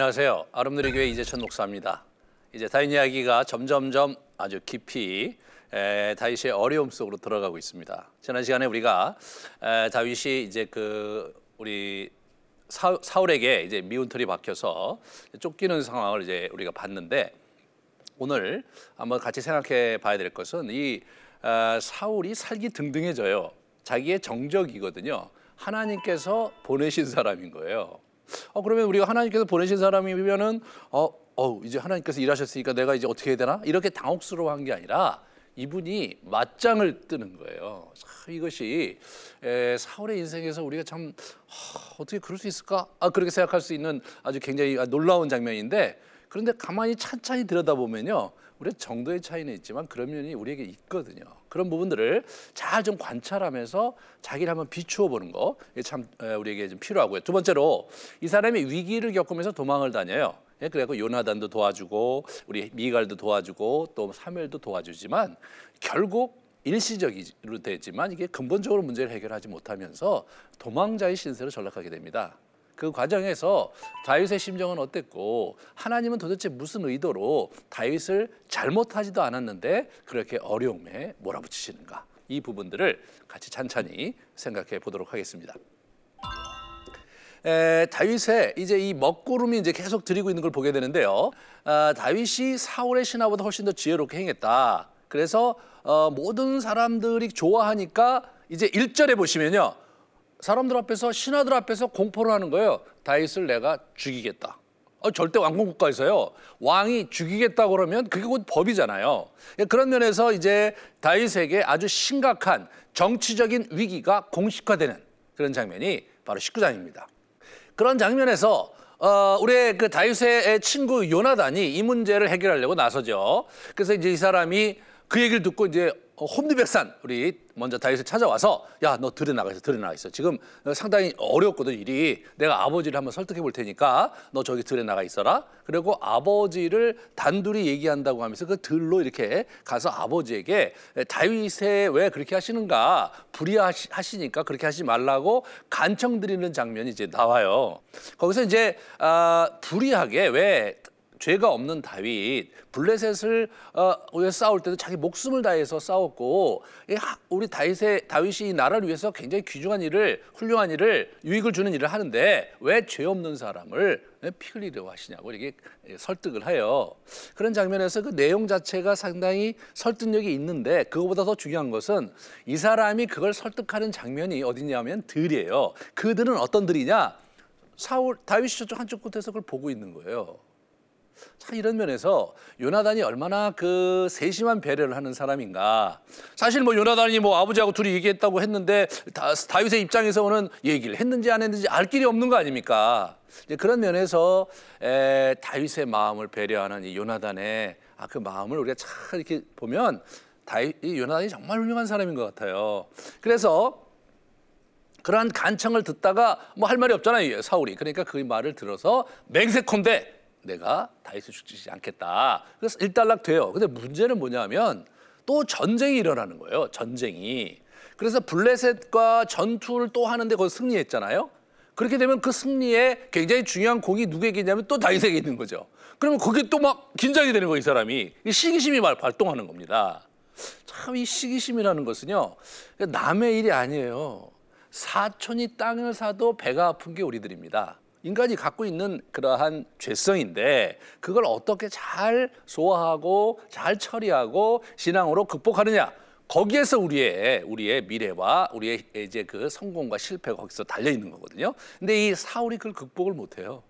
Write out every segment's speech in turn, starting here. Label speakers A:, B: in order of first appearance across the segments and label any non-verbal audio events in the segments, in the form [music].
A: 안녕하세요. 아름드리 교회 이재천 목사입니다. 이제 다윗 이야기가 점점점 아주 깊이 에, 다윗의 어려움 속으로 들어가고 있습니다. 지난 시간에 우리가 에, 다윗이 이제 그 우리 사, 사울에게 이제 미운 털이 박혀서 쫓기는 상황을 이제 우리가 봤는데 오늘 한번 같이 생각해 봐야 될 것은 이 어, 사울이 살기 등등해져요. 자기의 정적이거든요. 하나님께서 보내신 사람인 거예요. 어 그러면 우리가 하나님께서 보내신 사람이면은 어, 어 이제 하나님께서 일하셨으니까 내가 이제 어떻게 해야 되나 이렇게 당혹스러워한 게 아니라 이분이 맞짱을 뜨는 거예요. 참 이것이 에, 사울의 인생에서 우리가 참 하, 어떻게 그럴 수 있을까? 아 그렇게 생각할 수 있는 아주 굉장히 놀라운 장면인데 그런데 가만히 찬찬히 들여다보면요. 우리 정도의 차이는 있지만 그런 면이 우리에게 있거든요. 그런 부분들을 잘 좀 관찰하면서 자기를 한번 비추어 보는 거참 우리에게 좀 필요하고요. 두 번째로 이 사람이 위기를 겪으면서 도망을 다녀요. 예, 그래고 요나단도 도와주고 우리 미갈도 도와주고 또 사무엘도 도와주지만 결국 일시적으로 되지만 이게 근본적으로 문제를 해결하지 못하면서 도망자의 신세로 전락하게 됩니다. 그 과정에서 다윗의 심정은 어땠고 하나님은 도대체 무슨 의도로 다윗을 잘못하지도 않았는데 그렇게 어려움에 몰아붙이시는가 이 부분들을 같이 찬찬히 생각해 보도록 하겠습니다. 에, 다윗의 이제 이 먹구름이 이제 계속 드리고 있는 걸 보게 되는데요. 아, 다윗이 사울의 신하보다 훨씬 더 지혜롭게 행했다. 그래서 어, 모든 사람들이 좋아하니까 이제 1절에 보시면요. 사람들 앞에서 신하들 앞에서 공포를 하는 거예요. 다윗을 내가 죽이겠다. 어, 절대 왕국 국가에서요 왕이 죽이겠다 그러면 그게 곧 법이잖아요. 예, 그런 면에서 이제 다윗에게 아주 심각한 정치적인 위기가 공식화되는 그런 장면이 바로 19장입니다. 그런 장면에서 어, 우리 그 다윗의 친구 요나단이 이 문제를 해결하려고 나서죠. 그래서 이제 이 사람이 그 얘기를 듣고 이제 홈리백산 우리 먼저 다윗을 찾아와서 야 너 들에 나가 있어 들에 나가 있어. 지금 상당히 어렵거든 일이. 내가 아버지를 한번 설득해 볼 테니까 너 저기 들에 나가 있어라. 그리고 아버지를 단둘이 얘기한다고 하면서 그 들로 이렇게 가서 아버지에게 다윗에 왜 그렇게 하시는가? 불의하시니까 그렇게 하지 말라고 간청 드리는 장면이 이제 나와요. 거기서 이제 아, 불의하게 왜 죄가 없는 다윗 블레셋을 어, 위해 싸울 때도 자기 목숨을 다해서 싸웠고 우리 다윗의 다윗이 이 나라를 위해서 굉장히 귀중한 일을 훌륭한 일을 유익을 주는 일을 하는데 왜 죄 없는 사람을 피 흘리려고 하시냐고 이렇게 설득을 해요. 그런 장면에서 그 내용 자체가 상당히 설득력이 있는데 그거보다 더 중요한 것은 이 사람이 그걸 설득하는 장면이 어디냐면 들이에요. 그들은 어떤 들이냐? 사울 다윗이 저쪽 한쪽 끝에서 그걸 보고 있는 거예요. 참 이런 면에서 요나단이 얼마나 그 세심한 배려를 하는 사람인가. 사실 뭐 요나단이 뭐 아버지하고 둘이 얘기했다고 했는데 다, 다윗의 입장에서는 얘기를 했는지 안 했는지 알 길이 없는 거 아닙니까? 그런 면에서 에, 다윗의 마음을 배려하는 이 요나단의 아, 그 마음을 우리가 참 이렇게 보면 다윗, 이 요나단이 정말 훌륭한 사람인 것 같아요. 그래서 그러한 간청을 듣다가 뭐 할 말이 없잖아요 사울이 그러니까 그 말을 들어서 맹세컨대 내가 다윗을 죽이지 않겠다. 그래서 일단락 돼요. 근데 문제는 뭐냐면 또 전쟁이 일어나는 거예요. 전쟁이. 그래서 블레셋과 전투를 또 하는데 거기서 승리했잖아요. 그렇게 되면 그 승리에 굉장히 중요한 공이 누구에게 있냐면 또 다윗에게 있는 거죠. 그러면 거기 또막 긴장이 되는 거예요, 이 사람이. 시기심이 발동하는 겁니다. 참 이 시기심이라는 것은요, 남의 일이 아니에요. 사촌이 땅을 사도 배가 아픈 게 우리들입니다. 인간이 갖고 있는 그러한 죄성인데 그걸 어떻게 잘 소화하고 잘 처리하고 신앙으로 극복하느냐 거기에서 우리의 우리의 미래와 우리의 이제 그 성공과 실패가 거기서 달려 있는 거거든요. 근데 이 사울이 그걸 극복을 못 해요.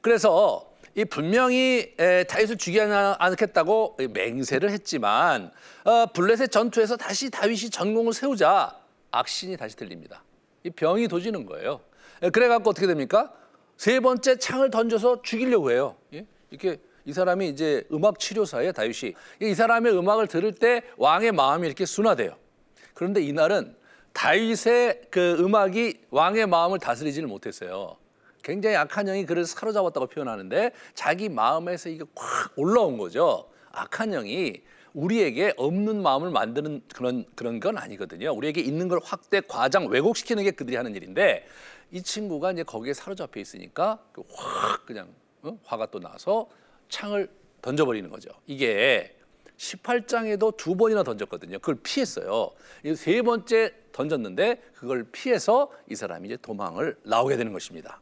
A: 그래서 이 분명히 다윗을 죽이지 않겠다고 맹세를 했지만 어, 블레셋 전투에서 다시 다윗이 전공을 세우자 악신이 다시 들립니다. 이 병이 도지는 거예요. 예, 그래갖고 어떻게 됩니까? 세 번째 창을 던져서 죽이려고 해요. 예? 이렇게 이 사람이 이제 음악 치료사예요, 다윗이. 이 사람의 음악을 들을 때 왕의 마음이 이렇게 순화돼요. 그런데 이날은 다윗의 그 음악이 왕의 마음을 다스리지를 못했어요. 굉장히 악한 영이 그를 사로잡았다고 표현하는데 자기 마음에서 이게 확 올라온 거죠. 악한 영이 우리에게 없는 마음을 만드는 그런 그런 건 아니거든요. 우리에게 있는 걸 확대, 과장, 왜곡시키는 게 그들이 하는 일인데 이 친구가 이제 거기에 사로잡혀 있으니까 그확 그냥 어? 화가 또 나서 창을 던져버리는 거죠. 이게 18장에도 두 번이나 던졌거든요. 그걸 피했어요. 이세 번째 던졌는데 그걸 피해서 이 사람이 이제 도망을 나오게 되는 것입니다.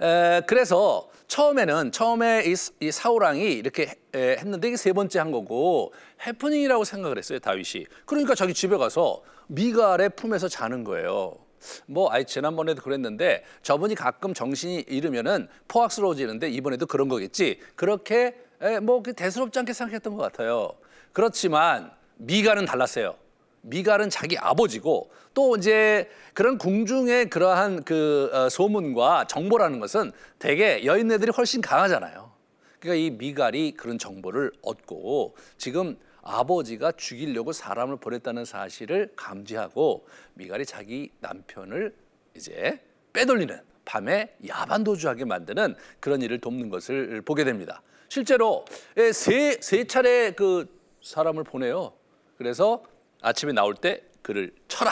A: 에, 그래서 처음에는 처음에 이, 이 사우랑이 이렇게 에, 했는데 이게 세 번째 한 거고 해프닝이라고 생각을 했어요 다윗이. 그러니까 자기 집에 가서 미갈의 품에서 자는 거예요. 뭐 아이 지난번에도 그랬는데 저분이 가끔 정신이 잃으면은 포악스러워지는데 이번에도 그런 거겠지. 그렇게 에, 뭐그 대수롭지 않게 생각했던 것 같아요. 그렇지만 미갈은 달랐어요. 미갈은 자기 아버지고 또 이제 그런 궁중의 그러한 그 어, 소문과 정보라는 것은 대개 여인네들이 훨씬 강하잖아요. 그러니까 이 미갈이 그런 정보를 얻고 지금 아버지가 죽이려고 사람을 보냈다는 사실을 감지하고 미갈이 자기 남편을 이제 빼돌리는 밤에 야반도주하게 만드는 그런 일을 돕는 것을 보게 됩니다. 실제로 세, 세 차례 그 사람을 보내요. 그래서 아침에 나올 때 그를 쳐라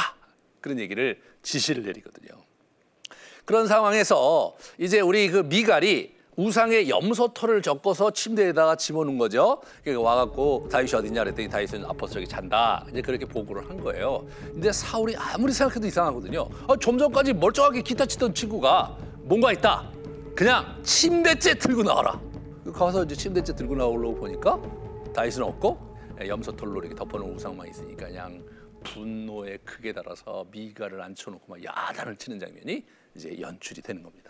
A: 그런 얘기를 지시를 내리거든요. 그런 상황에서 이제 우리 그 미갈이 우상의 염소털을 적어서 침대에다가 집어넣은 거죠. 그러니까 와갖고 다윗이 어딨냐 그랬더니 다윗은 아파서 저기 잔다. 이제 그렇게 보고를 한 거예요. 근데 사울이 아무리 생각해도 이상하거든요. 아, 좀 전까지 멀쩡하게 기타 치던 친구가 뭔가 있다. 그냥 침대째 들고 나와라. 가서 이제 침대째 들고 나오려고 보니까 다윗은 없고 예, 염소털로 이렇게 덮어놓은 우상만 있으니까 그냥 분노에 크게 달아서 미가를 앉혀놓고 막 야단을 치는 장면이 이제 연출이 되는 겁니다.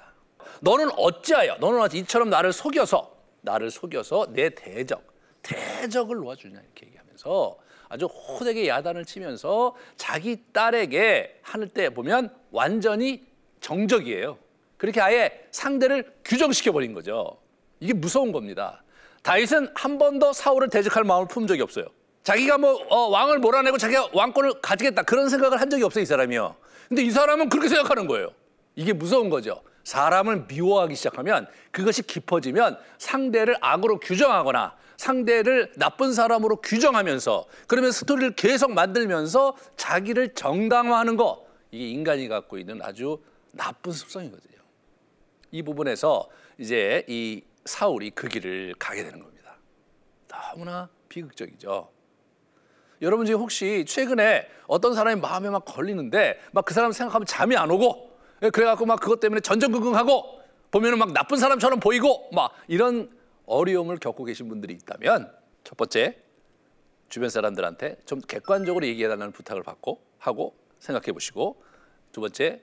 A: 너는 어찌하여 너는 어찌 이처럼 나를 속여서 나를 속여서 내 대적 대적을 놓아주냐 이렇게 얘기하면서 아주 호되게 야단을 치면서 자기 딸에게 하늘 때 보면 완전히 정적이에요. 그렇게 아예 상대를 규정시켜 버린 거죠. 이게 무서운 겁니다. 다윗은 한 번도 사울을 대적할 마음을 품 적이 없어요. 자기가 뭐 어, 왕을 몰아내고 자기가 왕권을 가지겠다 그런 생각을 한 적이 없어요 이 사람이요. 근데 이 사람은 그렇게 생각하는 거예요. 이게 무서운 거죠. 사람을 미워하기 시작하면 그것이 깊어지면 상대를 악으로 규정하거나 상대를 나쁜 사람으로 규정하면서 그러면 스토리를 계속 만들면서 자기를 정당화하는 거 이게 인간이 갖고 있는 아주 나쁜 습성이거든요. 이 부분에서 이제 이 사울이 그 길을 가게 되는 겁니다. 너무나 비극적이죠. 여러분 지금 혹시 최근에 어떤 사람이 마음에 막 걸리는데 막 그 사람 생각하면 잠이 안 오고 예, 그래갖고 막 그것 때문에 전전긍긍하고 보면은 막 나쁜 사람처럼 보이고 막 이런 어려움을 겪고 계신 분들이 있다면 첫 번째 주변 사람들한테 좀 객관적으로 얘기해달라는 부탁을 받고 하고 생각해 보시고 두 번째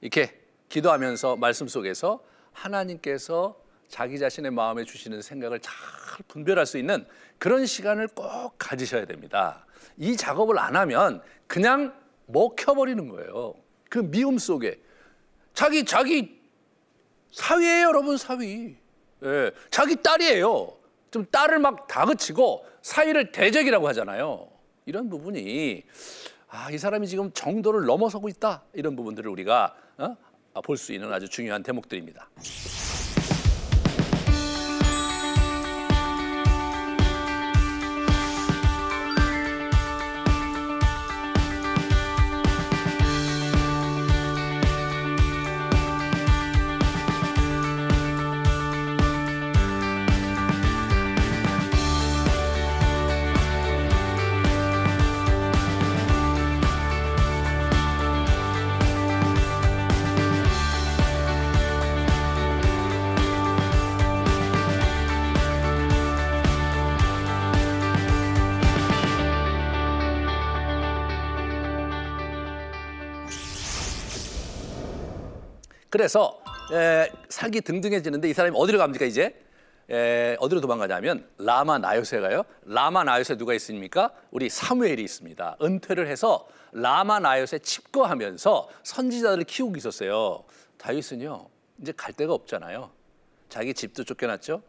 A: 이렇게 기도하면서 말씀 속에서 하나님께서 자기 자신의 마음에 주시는 생각을 잘 분별할 수 있는 그런 시간을 꼭 가지셔야 됩니다. 이 작업을 안 하면 그냥 먹혀버리는 거예요. 그 미움 속에 자기 자기 사위예요, 여러분 사위. 예, 자기 딸이에요. 좀 딸을 막 다그치고 사위를 대적이라고 하잖아요. 이런 부분이 아, 이 사람이 지금 정도를 넘어서고 있다. 이런 부분들을 우리가 어? 볼수 있는 아주 중요한 대목들입니다. 그래서 에, 살기 등등해지는데 이 사람이 어디로 갑니까 이제? 에, 어디로 도망가냐면 라마 나요세 가요. 라마 나요세 누가 있습니까? 우리 사무엘이 있습니다. 은퇴를 해서 라마 나요세 칩거하면서 선지자들을 키우고 있었어요. 다윗은요 이제 갈 데가 없잖아요. 자기 집도 쫓겨났죠.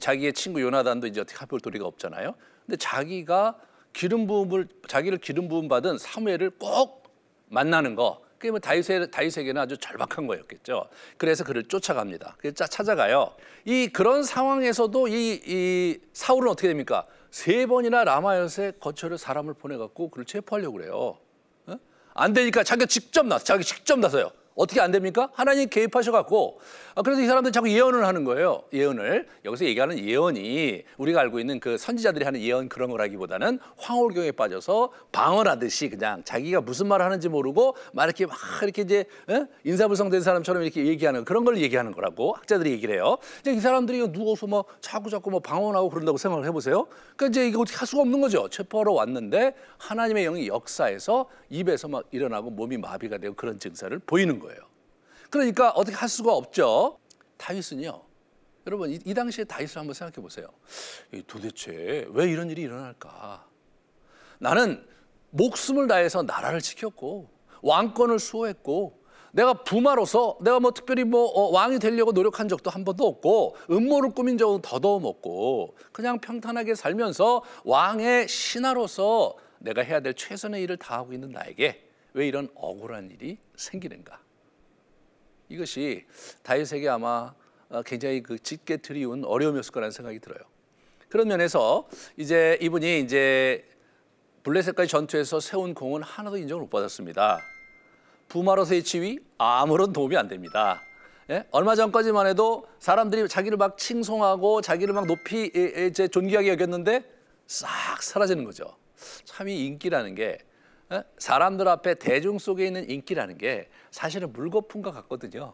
A: 자기의 친구 요나단도 이제 어떻게 합볼 도리가 없잖아요. 근데 자기가 기름 부음을 자기를 기름 부음 받은 사무엘을 꼭 만나는 거 그게 뭐 다윗의, 다윗에게는 아주 절박한 거였겠죠. 그래서 그를 쫓아갑니다. 그래서 찾아가요. 이 그런 상황에서도 이, 이 사울은 어떻게 됩니까? 세 번이나 라마요세 거처를 사람을 보내갖고 그를 체포하려고 그래요. 어? 안 되니까 자기가 직접 나서 자기 직접 나서요. 어떻게 안 됩니까? 하나님 개입하셔갖고 아, 그래서 이 사람들이 자꾸 예언을 하는 거예요. 예언을 여기서 얘기하는 예언이 우리가 알고 있는 그 선지자들이 하는 예언 그런 거라기보다는 황홀경에 빠져서 방언하듯이 그냥 자기가 무슨 말을 하는지 모르고 막 이렇게 막 이렇게 이제 에? 인사불성된 사람처럼 이렇게 얘기하는 그런 걸 얘기하는 거라고 학자들이 얘기를 해요. 이제 이 사람들이 누워서 뭐 자꾸 자꾸 뭐 방언하고 그런다고 생각을 해보세요. 그러니까 이제 이거 어떻게 할 수가 없는 거죠. 체포하러 왔는데 하나님의 영이 역사에서 입에서 막 일어나고 몸이 마비가 되고 그런 증세를 보이는 거예요. 그러니까 어떻게 할 수가 없죠. 다윗은요. 여러분 이, 이 당시에 다윗을 한번 생각해 보세요. 도대체 왜 이런 일이 일어날까? 나는 목숨을 다해서 나라를 지켰고 왕권을 수호했고 내가 부마로서 내가 뭐 특별히 뭐 어, 왕이 되려고 노력한 적도 한 번도 없고 음모를 꾸민 적은 더더욱 없고 그냥 평탄하게 살면서 왕의 신하로서 내가 해야 될 최선의 일을 다하고 있는 나에게 왜 이런 억울한 일이 생기는가? 이것이 다윗에게 아마 어, 굉장히 그 짙게 드리운 어려움이었을 거라는 생각이 들어요. 그런 면에서 이제 이분이 이제 블레셋까지 전투에서 세운 공은 하나도 인정을 못 받았습니다. 부마로서의 지위 아무런 도움이 안 됩니다. 예? 얼마 전까지만 해도 사람들이 자기를 막 칭송하고 자기를 막 높이 이제 존귀하게 여겼는데 싹 사라지는 거죠. 참 이 인기라는 게 예? 사람들 앞에 대중 속에 있는 인기라는 게 사실은 물거품과 같거든요.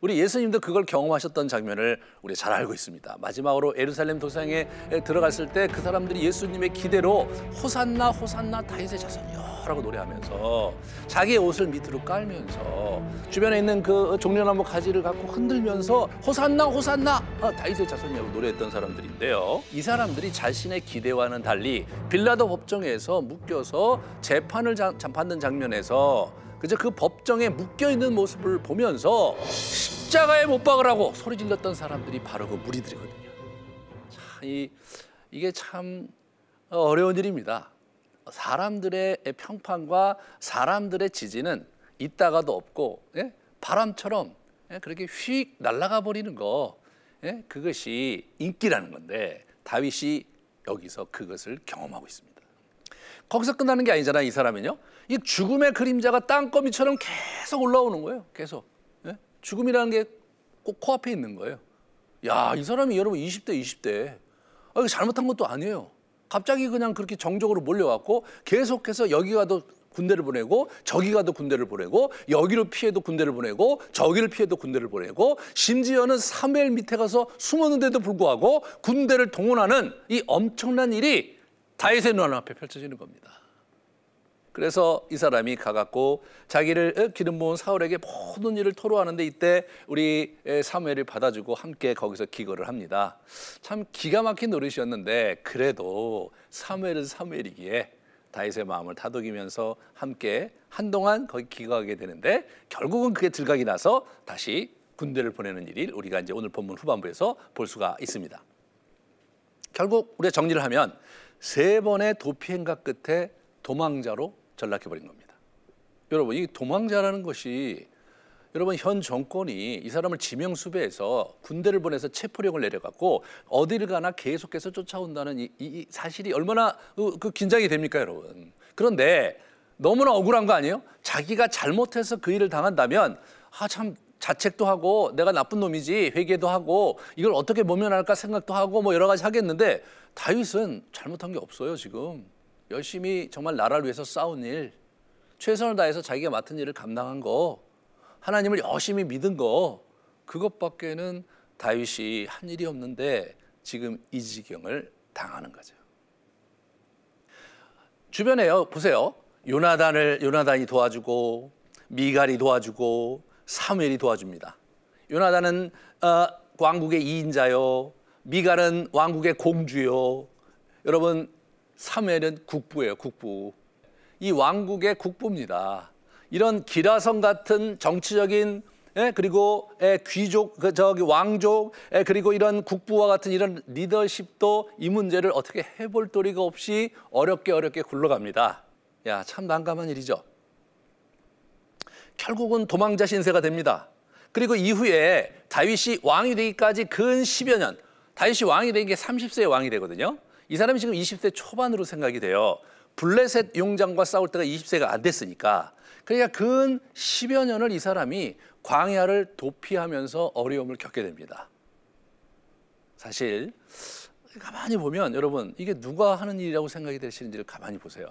A: 우리 예수님도 그걸 경험하셨던 장면을 우리 잘 알고 있습니다. 마지막으로 에루살렘 도상에 들어갔을 때 그 사람들이 예수님의 기대로 호산나 호산나 다윗의 자손이요 라고 노래하면서 자기의 옷을 밑으로 깔면서 주변에 있는 그 종려나무 가지를 갖고 흔들면서 호산나 호산나 아, 다윗의 자손이라고 노래했던 사람들인데요. 이 사람들이 자신의 기대와는 달리 빌라도 법정에서 묶여서 재판을 받는 장면에서 그저 그 법정에 묶여 있는 모습을 보면서 십자가에 못 박으라고 소리 질렀던 사람들이 바로 그 무리들이거든요. 참, 이, 이게 참 어려운 일입니다. 사람들의 평판과 사람들의 지지는 있다가도 없고 예? 바람처럼 예? 그렇게 휙 날아가 버리는 거 예? 그것이 인기라는 건데 다윗이 여기서 그것을 경험하고 있습니다. 거기서 끝나는 게 아니잖아요. 이 사람은요. 이 죽음의 그림자가 땅거미처럼 계속 올라오는 거예요. 계속. 예? 죽음이라는 게 꼭 코앞에 있는 거예요. 야, 이 사람이 여러분 20대, 20대. 아, 이거 잘못한 것도 아니에요. 갑자기 그냥 그렇게 정적으로 몰려왔고 계속해서 여기 가도 군대를 보내고 저기 가도 군대를 보내고 여기를 피해도 군대를 보내고 저기를 피해도 군대를 보내고 심지어는 사무엘 밑에 가서 숨었는데도 불구하고 군대를 동원하는 이 엄청난 일이 다윗의 눈앞에 펼쳐지는 겁니다. 그래서 이 사람이 가갖고 자기를 기름 부은 사울에게 모든 일을 토로하는데 이때 우리 사무엘을 받아주고 함께 거기서 기거를 합니다. 참 기가 막힌 노릇이었는데 그래도 사무엘은 사무엘이기에 다윗의 마음을 다독이면서 함께 한동안 거기 기거하게 되는데 결국은 그게 들각이 나서 다시 군대를 보내는 일이 우리가 이제 오늘 본문 후반부에서 볼 수가 있습니다. 결국 우리가 정리를 하면 세 번의 도피 행각 끝에 도망자로 전락해 버린 겁니다. 여러분 이 도망자라는 것이 여러분 현 정권이 이 사람을 지명 수배해서 군대를 보내서 체포령을 내려갖고 어디를 가나 계속해서 쫓아온다는 이, 이 사실이 얼마나 그, 그 긴장이 됩니까, 여러분? 그런데 너무나 억울한 거 아니에요? 자기가 잘못해서 그 일을 당한다면 아 참 자책도 하고 내가 나쁜 놈이지 회개도 하고 이걸 어떻게 모면할까 생각도 하고 뭐 여러 가지 하겠는데 다윗은 잘못한 게 없어요 지금 열심히 정말 나라를 위해서 싸운 일, 최선을 다해서 자기가 맡은 일을 감당한 거, 하나님을 열심히 믿은 거, 그것밖에는 다윗이 한 일이 없는데 지금 이 지경을 당하는 거죠. 주변에요, 보세요. 요나단을 요나단이 도와주고 미갈이 도와주고 사무엘이 도와줍니다. 요나단은 어, 왕국의 2인자요. 미갈은 왕국의 공주요. 여러분 사무엘은 국부예요, 국부. 이 왕국의 국부입니다. 이런 기라성 같은 정치적인 예, 그리고 예, 귀족, 그 저기 왕족, 예, 그리고 이런 국부와 같은 이런 리더십도 이 문제를 어떻게 해볼 도리가 없이 어렵게 어렵게 굴러갑니다. 야, 참 난감한 일이죠. 결국은 도망자 신세가 됩니다. 그리고 이후에 다윗이 왕이 되기까지 근 10여 년, 다윗이 왕이 된 게 30세에 왕이 되거든요. 이 사람이 지금 20대 초반으로 생각이 돼요. 블레셋 용장과 싸울 때가 20세가 안 됐으니까 그러니까 근 10여 년을 이 사람이 광야를 도피하면서 어려움을 겪게 됩니다. 사실 가만히 보면 여러분 이게 누가 하는 일이라고 생각이 되시는지를 가만히 보세요.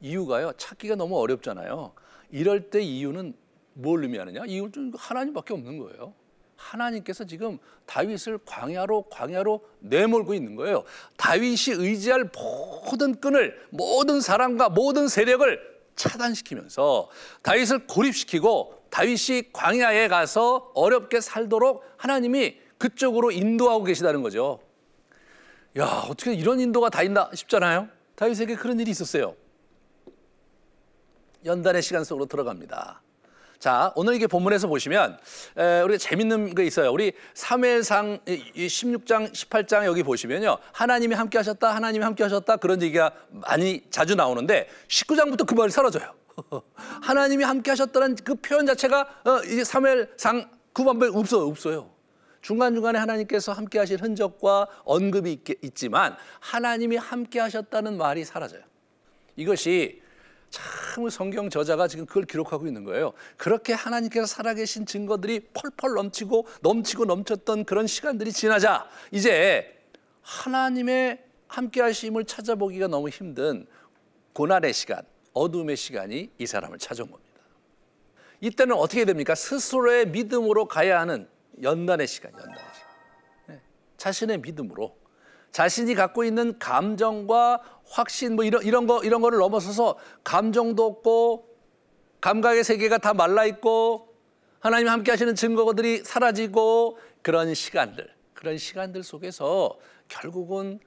A: 이유가요 찾기가 너무 어렵잖아요. 이럴 때 이유는 뭘 의미하느냐? 이유는 하나님밖에 없는 거예요. 하나님께서 지금 다윗을 광야로 광야로 내몰고 있는 거예요. 다윗이 의지할 모든 끈을 모든 사람과 모든 세력을 차단시키면서 다윗을 고립시키고 다윗이 광야에 가서 어렵게 살도록 하나님이 그쪽으로 인도하고 계시다는 거죠. 야, 어떻게 이런 인도가 다 있나 싶잖아요. 다윗에게 그런 일이 있었어요. 연단의 시간 속으로 들어갑니다. 자, 오늘 이게 본문에서 보시면 에, 우리가 재밌는 게 있어요. 우리 사무엘상 16장, 18장 여기 보시면요. 하나님이 함께 하셨다, 하나님이 함께 하셨다 그런 얘기가 많이 자주 나오는데 19장부터 그 말이 사라져요. [laughs] 하나님이 함께 하셨다는 그 표현 자체가 어, 이 사무엘상 9반부에 없어요. 없어요. 중간중간에 하나님께서 함께 하신 흔적과 언급이 있, 있지만 하나님이 함께 하셨다는 말이 사라져요. 이것이 참 성경 저자가 지금 그걸 기록하고 있는 거예요. 그렇게 하나님께서 살아계신 증거들이 펄펄 넘치고 넘치고 넘쳤던 그런 시간들이 지나자 이제 하나님의 함께 하심을 찾아보기가 너무 힘든 고난의 시간, 어둠의 시간이 이 사람을 찾아온 겁니다. 이때는 어떻게 됩니까? 스스로의 믿음으로 가야 하는 연단의 시간, 연단의 시간. 네. 자신의 믿음으로 자신이 갖고 있는 감정과 확신 뭐 이런 이런 거 이런 거를 넘어서서 감정도 없고 감각의 세계가 다 말라 있고 하나님 함께 하시는 증거들이 사라지고 그런 시간들 그런 시간들 속에서 결국은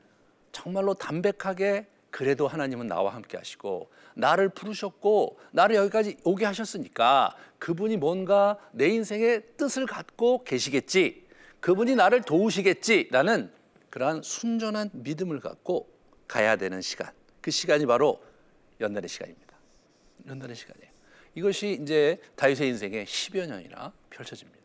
A: 정말로 담백하게 그래도 하나님은 나와 함께 하시고 나를 부르셨고 나를 여기까지 오게 하셨으니까 그분이 뭔가 내 인생의 뜻을 갖고 계시겠지 그분이 나를 도우시겠지라는 그러한 순전한 믿음을 갖고 가야 되는 시간. 그 시간이 바로 연단의 시간입니다. 연단의 시간이에요. 이것이 이제 다윗의 인생에 10여 년이나 펼쳐집니다.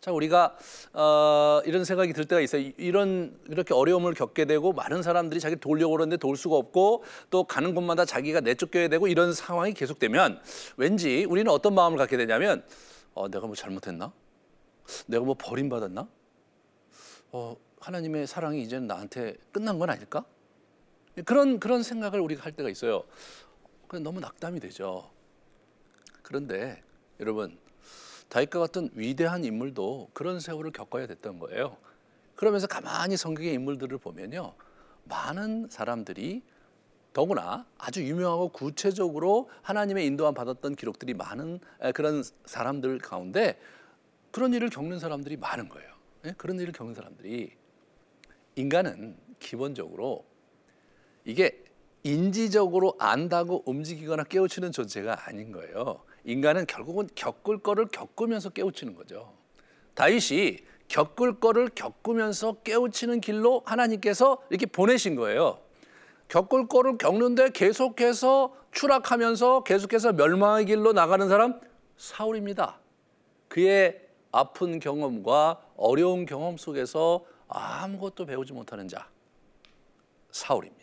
A: 자, 우리가 어, 이런 생각이 들 때가 있어요. 이런 이렇게 어려움을 겪게 되고 많은 사람들이 자기 돌려고 그러는데 도울 수가 없고 또 가는 곳마다 자기가 내쫓겨야 되고 이런 상황이 계속되면 왠지 우리는 어떤 마음을 갖게 되냐면 어, 내가 뭐 잘못했나? 내가 뭐 버림받았나? 어, 하나님의 사랑이 이제 나한테 끝난 건 아닐까? 그런 그런 생각을 우리가 할 때가 있어요. 그 너무 낙담이 되죠. 그런데 여러분 다윗과 같은 위대한 인물도 그런 세월을 겪어야 됐던 거예요. 그러면서 가만히 성경의 인물들을 보면요. 많은 사람들이 더구나 아주 유명하고 구체적으로 하나님의 인도함 받았던 기록들이 많은 그런 사람들 가운데 그런 일을 겪는 사람들이 많은 거예요. 예? 그런 일을 겪는 사람들이 인간은 기본적으로 이게 인지적으로 안다고 움직이거나 깨우치는 존재가 아닌 거예요. 인간은 결국은 겪을 거를 겪으면서 깨우치는 거죠. 다윗이 겪을 거를 겪으면서 깨우치는 길로 하나님께서 이렇게 보내신 거예요. 겪을 거를 겪는데 계속해서 추락하면서 계속해서 멸망의 길로 나가는 사람 사울입니다. 그의 아픈 경험과 어려운 경험 속에서 아무것도 배우지 못하는 자 사울입니다.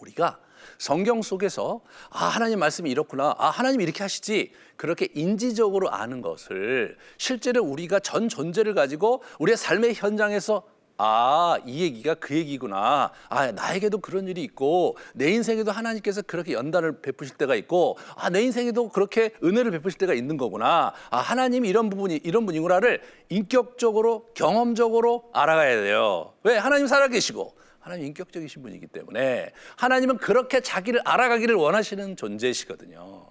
A: 우리가 성경 속에서 아 하나님 말씀이 이렇구나 아 하나님 이렇게 하시지 그렇게 인지적으로 아는 것을 실제로 우리가 전 존재를 가지고 우리의 삶의 현장에서 아, 이 얘기가 그 얘기구나. 아, 나에게도 그런 일이 있고, 내 인생에도 하나님께서 그렇게 연단을 베푸실 때가 있고, 아, 내 인생에도 그렇게 은혜를 베푸실 때가 있는 거구나. 아, 하나님이 이런 부분이, 이런 분이구나를 인격적으로, 경험적으로 알아가야 돼요. 왜? 하나님 살아계시고, 하나님 인격적이신 분이기 때문에, 하나님은 그렇게 자기를 알아가기를 원하시는 존재시거든요.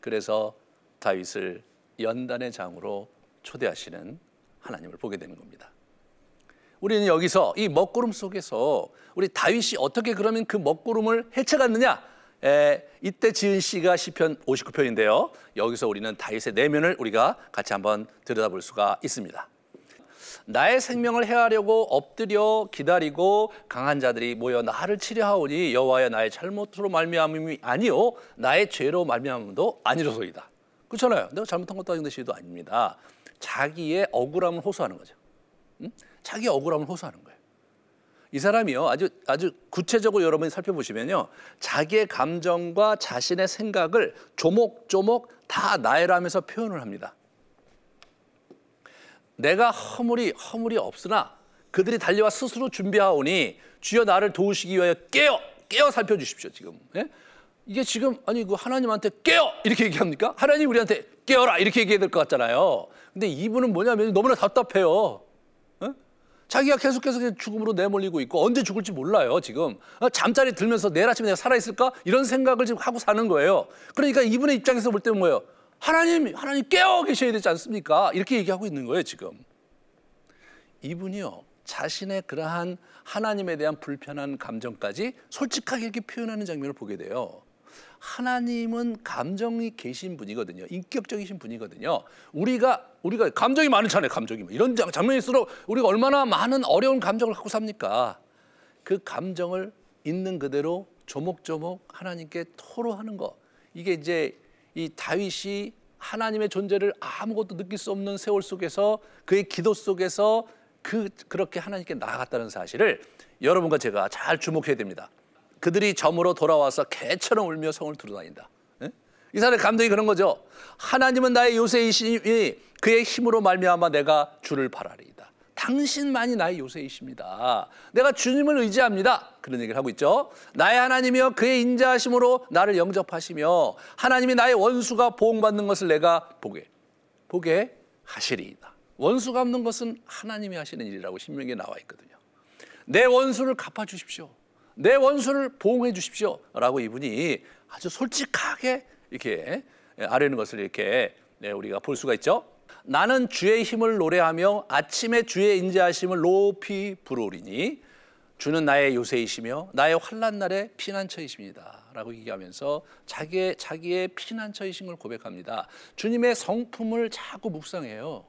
A: 그래서 다윗을 연단의 장으로 초대하시는 하나님을 보게 되는 겁니다. 우리는 여기서 이 먹구름 속에서 우리 다윗이 어떻게 그러면 그 먹구름을 헤쳐갔느냐? 에, 이때 지은 시가 시편 59편인데요. 여기서 우리는 다윗의 내면을 우리가 같이 한번 들여다볼 수가 있습니다. 나의 생명을 해하려고 엎드려 기다리고 강한 자들이 모여 나를 치려하오니 여호와여 나의 잘못으로 말미암음이 아니요 나의 죄로 말미암음도 아니로소이다. 그렇잖아요. 내가 잘못한 것도 아닌데 시도 아닙니다. 자기의 억울함을 호소하는 거죠. 응? 자기 억울함을 호소하는 거예요. 이 사람이요 아주 아주 구체적으로 여러분이 살펴보시면요 자기의 감정과 자신의 생각을 조목조목 다 나열하면서 표현을 합니다. 내가 허물이 허물이 없으나 그들이 달려와 스스로 준비하오니 주여 나를 도우시기 위하여 깨어 깨어 살펴 주십시오 지금 예? 이게 지금 아니 그 하나님한테 깨어 이렇게 얘기합니까? 하나님 우리한테 깨어라 이렇게 얘기해야 될 것 같잖아요. 근데 이분은 뭐냐면 너무나 답답해요. 예? 자기가 계속해서 죽음으로 내몰리고 있고 언제 죽을지 몰라요 지금 어, 잠자리 들면서 내일 아침에 내가 살아 있을까 이런 생각을 지금 하고 사는 거예요 그러니까 이분의 입장에서 볼 때는 뭐예요 하나님 하나님 깨어 계셔야 되지 않습니까 이렇게 얘기하고 있는 거예요 지금 이분이요 자신의 그러한 하나님에 대한 불편한 감정까지 솔직하게 이렇게 표현하는 장면을 보게 돼요. 하나님은 감정이 계신 분이거든요. 인격적이신 분이거든요. 우리가 우리가 감정이 많잖아요. 감정이 이런 장면일수록 우리가 얼마나 많은 어려운 감정을 갖고 삽니까? 그 감정을 있는 그대로 조목조목 하나님께 토로하는 거. 이게 이제 이 다윗이 하나님의 존재를 아무것도 느낄 수 없는 세월 속에서 그의 기도 속에서 그 그렇게 하나님께 나아갔다는 사실을 여러분과 제가 잘 주목해야 됩니다. 그들이 점으로 돌아와서 개처럼 울며 성을 두루다닌다. 예? 이 사람의 감동이 그런 거죠. 하나님은 나의 요새이시니 그의 힘으로 말미암아 내가 주를 바라리이다. 당신만이 나의 요새이십니다. 내가 주님을 의지합니다. 그런 얘기를 하고 있죠. 나의 하나님이여 그의 인자하심으로 나를 영접하시며 하나님이 나의 원수가 보응받는 것을 내가 보게 보게 하시리이다. 원수 갚는 것은 하나님이 하시는 일이라고 신명기에 나와 있거든요. 내 원수를 갚아 주십시오. 내 원수를 보응해 주십시오. 라고 이분이 아주 솔직하게 이렇게 아뢰는 것을 이렇게 네, 우리가 볼 수가 있죠. 나는 주의 힘을 노래하며 아침에 주의 인자하심을 높이 부르리니 주는 나의 요새이시며 나의 환란 날의 피난처이십니다. 라고 얘기하면서 자기의 자기의 피난처이신 걸 고백합니다. 주님의 성품을 자꾸 묵상해요.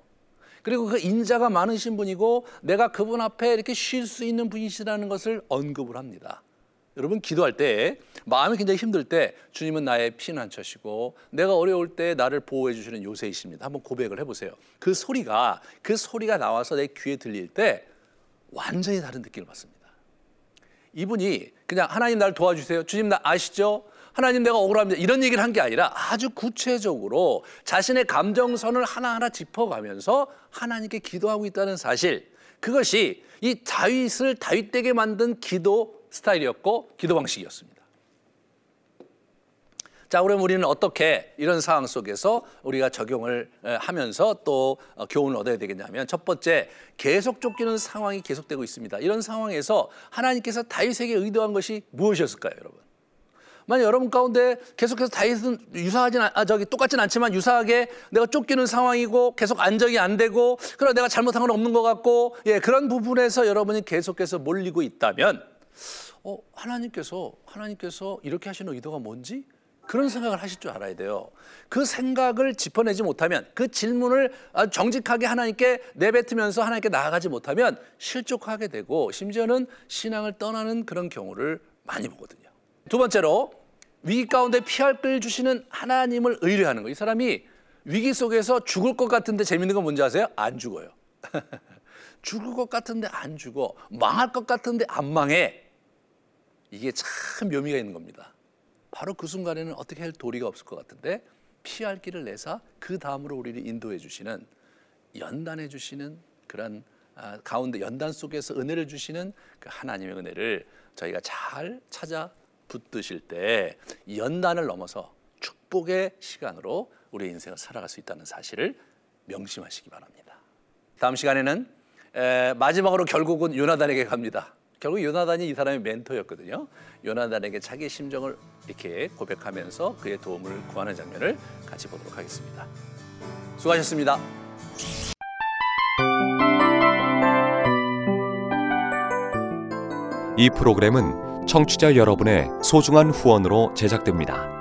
A: 그리고 그 인자가 많으신 분이고 내가 그분 앞에 이렇게 쉴 수 있는 분이시라는 것을 언급을 합니다. 여러분 기도할 때 마음이 굉장히 힘들 때 주님은 나의 피난처시고 내가 어려울 때 나를 보호해 주시는 요새이십니다. 한번 고백을 해보세요. 그 소리가 그 소리가 나와서 내 귀에 들릴 때 완전히 다른 느낌을 받습니다. 이분이 그냥 하나님 나를 도와주세요. 주님 나 아시죠? 하나님 내가 억울합니다. 이런 얘기를 한 게 아니라 아주 구체적으로 자신의 감정선을 하나하나 짚어가면서 하나님께 기도하고 있다는 사실. 그것이 이 다윗을 다윗되게 만든 기도 스타일이었고 기도 방식이었습니다. 자, 그럼 우리는 어떻게 이런 상황 속에서 우리가 적용을 하면서 또 어, 교훈을 얻어야 되겠냐면 첫 번째, 계속 쫓기는 상황이 계속되고 있습니다. 이런 상황에서 하나님께서 다윗에게 의도한 것이 무엇이었을까요, 여러분? 만약 여러분 가운데 계속해서 다윗은 유사하진 아 저기 똑같진 않지만 유사하게 내가 쫓기는 상황이고 계속 안정이 안 되고 그러나 내가 잘못한 건 없는 것 같고 예 그런 부분에서 여러분이 계속해서 몰리고 있다면 어 하나님께서 하나님께서 이렇게 하시는 의도가 뭔지 그런 생각을 하실 줄 알아야 돼요. 그 생각을 짚어내지 못하면 그 질문을 정직하게 하나님께 내뱉으면서 하나님께 나아가지 못하면 실족하게 되고 심지어는 신앙을 떠나는 그런 경우를 많이 보거든요. 두 번째로 위기 가운데 피할 길 주시는 하나님을 의뢰하는 거. 이 사람이 위기 속에서 죽을 것 같은데 재밌는 건 뭔지 아세요? 안 죽어요. [laughs] 죽을 것 같은데 안 죽어. 망할 것 같은데 안 망해. 이게 참 묘미가 있는 겁니다. 바로 그 순간에는 어떻게 할 도리가 없을 것 같은데 피할 길을 내사 그 다음으로 우리를 인도해 주시는 연단해 주시는 그런 아, 가운데 연단 속에서 은혜를 주시는 그 하나님의 은혜를 저희가 잘 찾아 붙드실 때 연단을 넘어서 축복의 시간으로 우리 인생을 살아갈 수 있다는 사실을 명심하시기 바랍니다. 다음 시간에는 에, 마지막으로 결국은 요나단에게 갑니다. 결국 요나단이 이 사람의 멘토였거든요. 요나단에게 자기 심정을 이렇게 고백하면서 그의 도움을 구하는 장면을 같이 보도록 하겠습니다. 수고하셨습니다.
B: 이 프로그램은 청취자 여러분의 소중한 후원으로 제작됩니다.